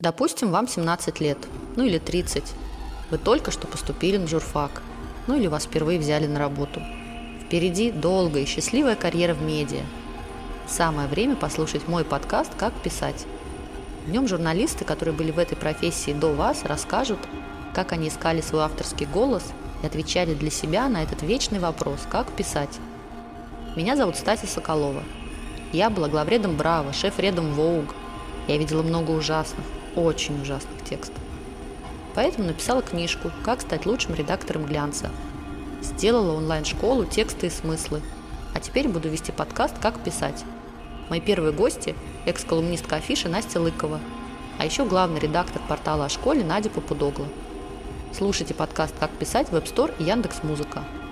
Допустим, вам 17 лет, ну или 30. Вы только что поступили на журфак, ну или вас впервые взяли на работу. Впереди долгая и счастливая карьера в медиа. Самое время послушать мой подкаст «Как писать». В нем журналисты, которые были в этой профессии до вас, расскажут, как они искали свой авторский голос и отвечали для себя на этот вечный вопрос «Как писать?». Меня зовут Стася Соколова. Я была главредом Браво, шеф-редом Vogue. Я видела много ужасных, очень ужасных текстов. Поэтому написала книжку «Как стать лучшим редактором глянца». Сделала онлайн-школу «Тексты и смыслы». А теперь буду вести подкаст «Как писать». Мои первые гости – экс-колумнистка афиши Настя Лыкова, а еще главный редактор портала о школе Надя Попудогла. Слушайте подкаст «Как писать» в App Store и Яндекс.Музыка. Музыка.